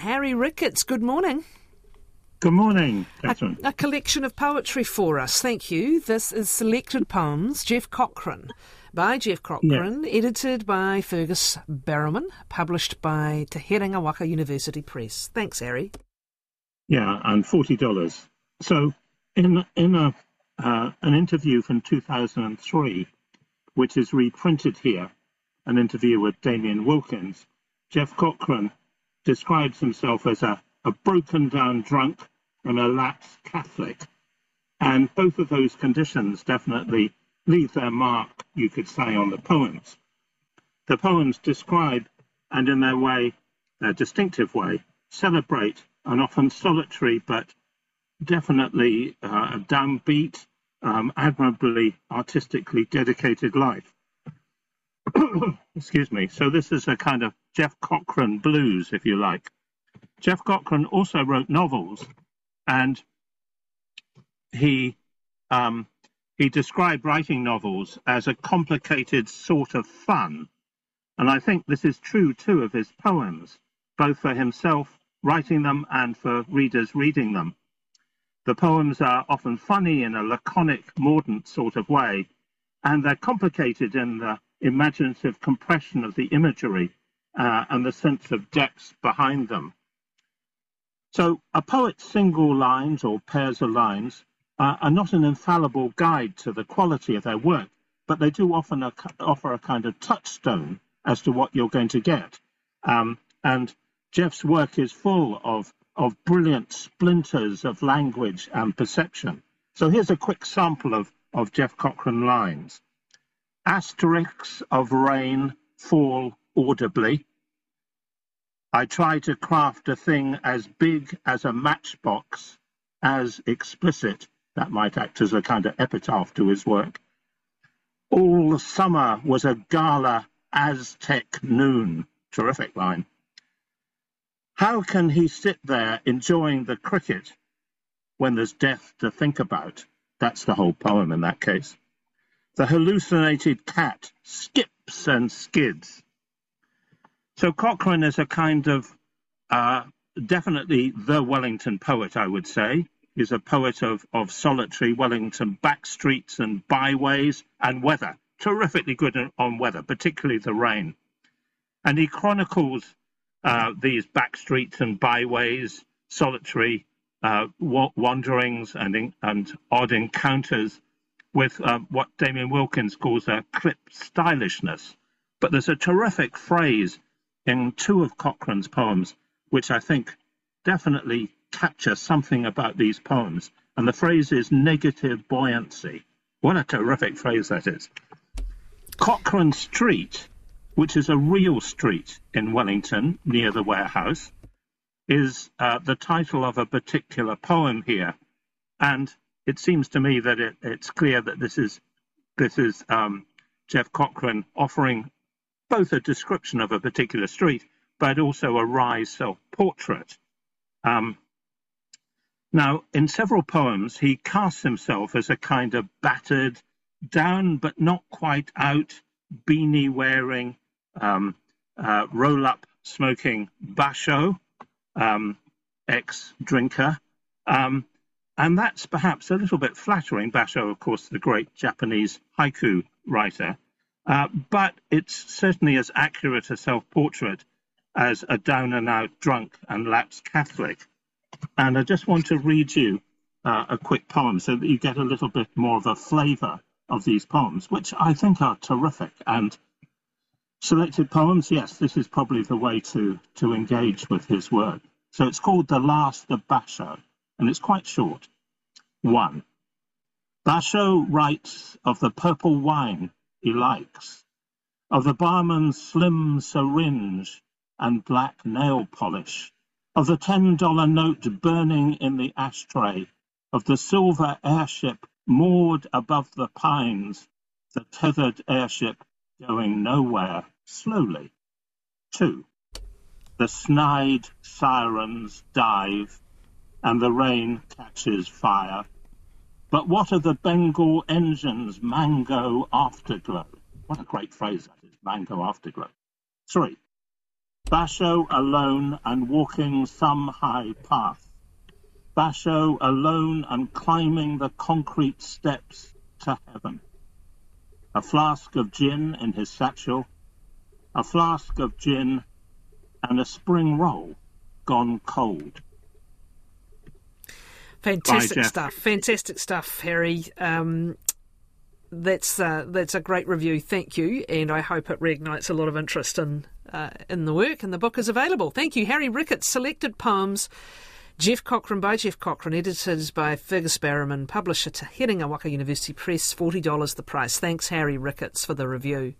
Harry Ricketts, good morning. Good morning, Catherine. A, a, collection of poetry for us, thank you. This is Selected Poems, Geoff Cochrane, by Geoff Cochrane, yes. edited by Fergus Barrowman, published by Te Herenga Waka University Press. Thanks, Harry. Yeah, and $40. So, in, in a, uh, an interview from 2003, which is reprinted here, an interview with Damien Wilkins, Geoff Cochrane describes himself as a, a broken down drunk and a lapsed Catholic. And both of those conditions definitely leave their mark, you could say, on the poems. The poems describe, and in their way, their distinctive way, celebrate an often solitary but definitely uh, downbeat, um, admirably artistically dedicated life. Excuse me. So this is a kind of Geoff Cochrane blues, if you like. Geoff Cochrane also wrote novels, and he um, he described writing novels as a complicated sort of fun, and I think this is true too of his poems, both for himself writing them and for readers reading them. The poems are often funny in a laconic, mordant sort of way, and they're complicated in the imaginative compression of the imagery uh, and the sense of depth behind them. So, a poet's single lines or pairs of lines uh, are not an infallible guide to the quality of their work, but they do often a, offer a kind of touchstone as to what you're going to get. Um, and Geoff's work is full of, of brilliant splinters of language and perception. So, here's a quick sample of, of Geoff Cochrane lines. Asterisks of rain fall audibly. I try to craft a thing as big as a matchbox, as explicit. That might act as a kind of epitaph to his work. All summer was a gala Aztec noon. Terrific line. How can he sit there enjoying the cricket when there's death to think about? That's the whole poem in that case. The hallucinated cat skips and skids. So Cochrane is a kind of uh, definitely the Wellington poet, I would say. He's a poet of, of solitary Wellington back streets and byways and weather. Terrifically good on weather, particularly the rain. And he chronicles uh, these back streets and byways, solitary uh, wanderings and, and odd encounters with uh, what Damien Wilkins calls a clip stylishness. But there's a terrific phrase in two of Cochrane's poems, which I think definitely capture something about these poems. And the phrase is negative buoyancy. What a terrific phrase that is. Cochrane Street, which is a real street in Wellington near the warehouse, is uh, the title of a particular poem here. And it seems to me that it, it's clear that this is this is um, Geoff Cochrane offering both a description of a particular street, but also a wry self-portrait. Um, now, in several poems, he casts himself as a kind of battered, down but not quite out, beanie wearing, um, uh, roll up smoking basho, um, ex drinker. Um, and that's perhaps a little bit flattering. Basho, of course, the great Japanese haiku writer. Uh, but it's certainly as accurate a self portrait as a down and out drunk and lapsed Catholic. And I just want to read you uh, a quick poem so that you get a little bit more of a flavour of these poems, which I think are terrific. And selected poems, yes, this is probably the way to, to engage with his work. So it's called The Last of Basho and it's quite short. 1. Basho writes of the purple wine he likes, of the barman's slim syringe and black nail polish, of the $10 note burning in the ashtray, of the silver airship moored above the pines, the tethered airship going nowhere slowly. 2. The snide sirens dive and the rain catches fire. But what of the Bengal engine's mango afterglow? What a great phrase that is, mango afterglow. Three, Basho alone and walking some high path. Basho alone and climbing the concrete steps to heaven. A flask of gin in his satchel, a flask of gin and a spring roll gone cold. Fantastic stuff. Fantastic stuff, Harry. Um, that's uh, that's a great review. Thank you, and I hope it reignites a lot of interest in uh, in the work. And the book is available. Thank you, Harry Ricketts. Selected poems. Geoff Cochrane by Geoff Cochrane, edited by Fergus Barrowman, publisher Te Herenga Waka University Press, $40 the price. Thanks, Harry Ricketts, for the review.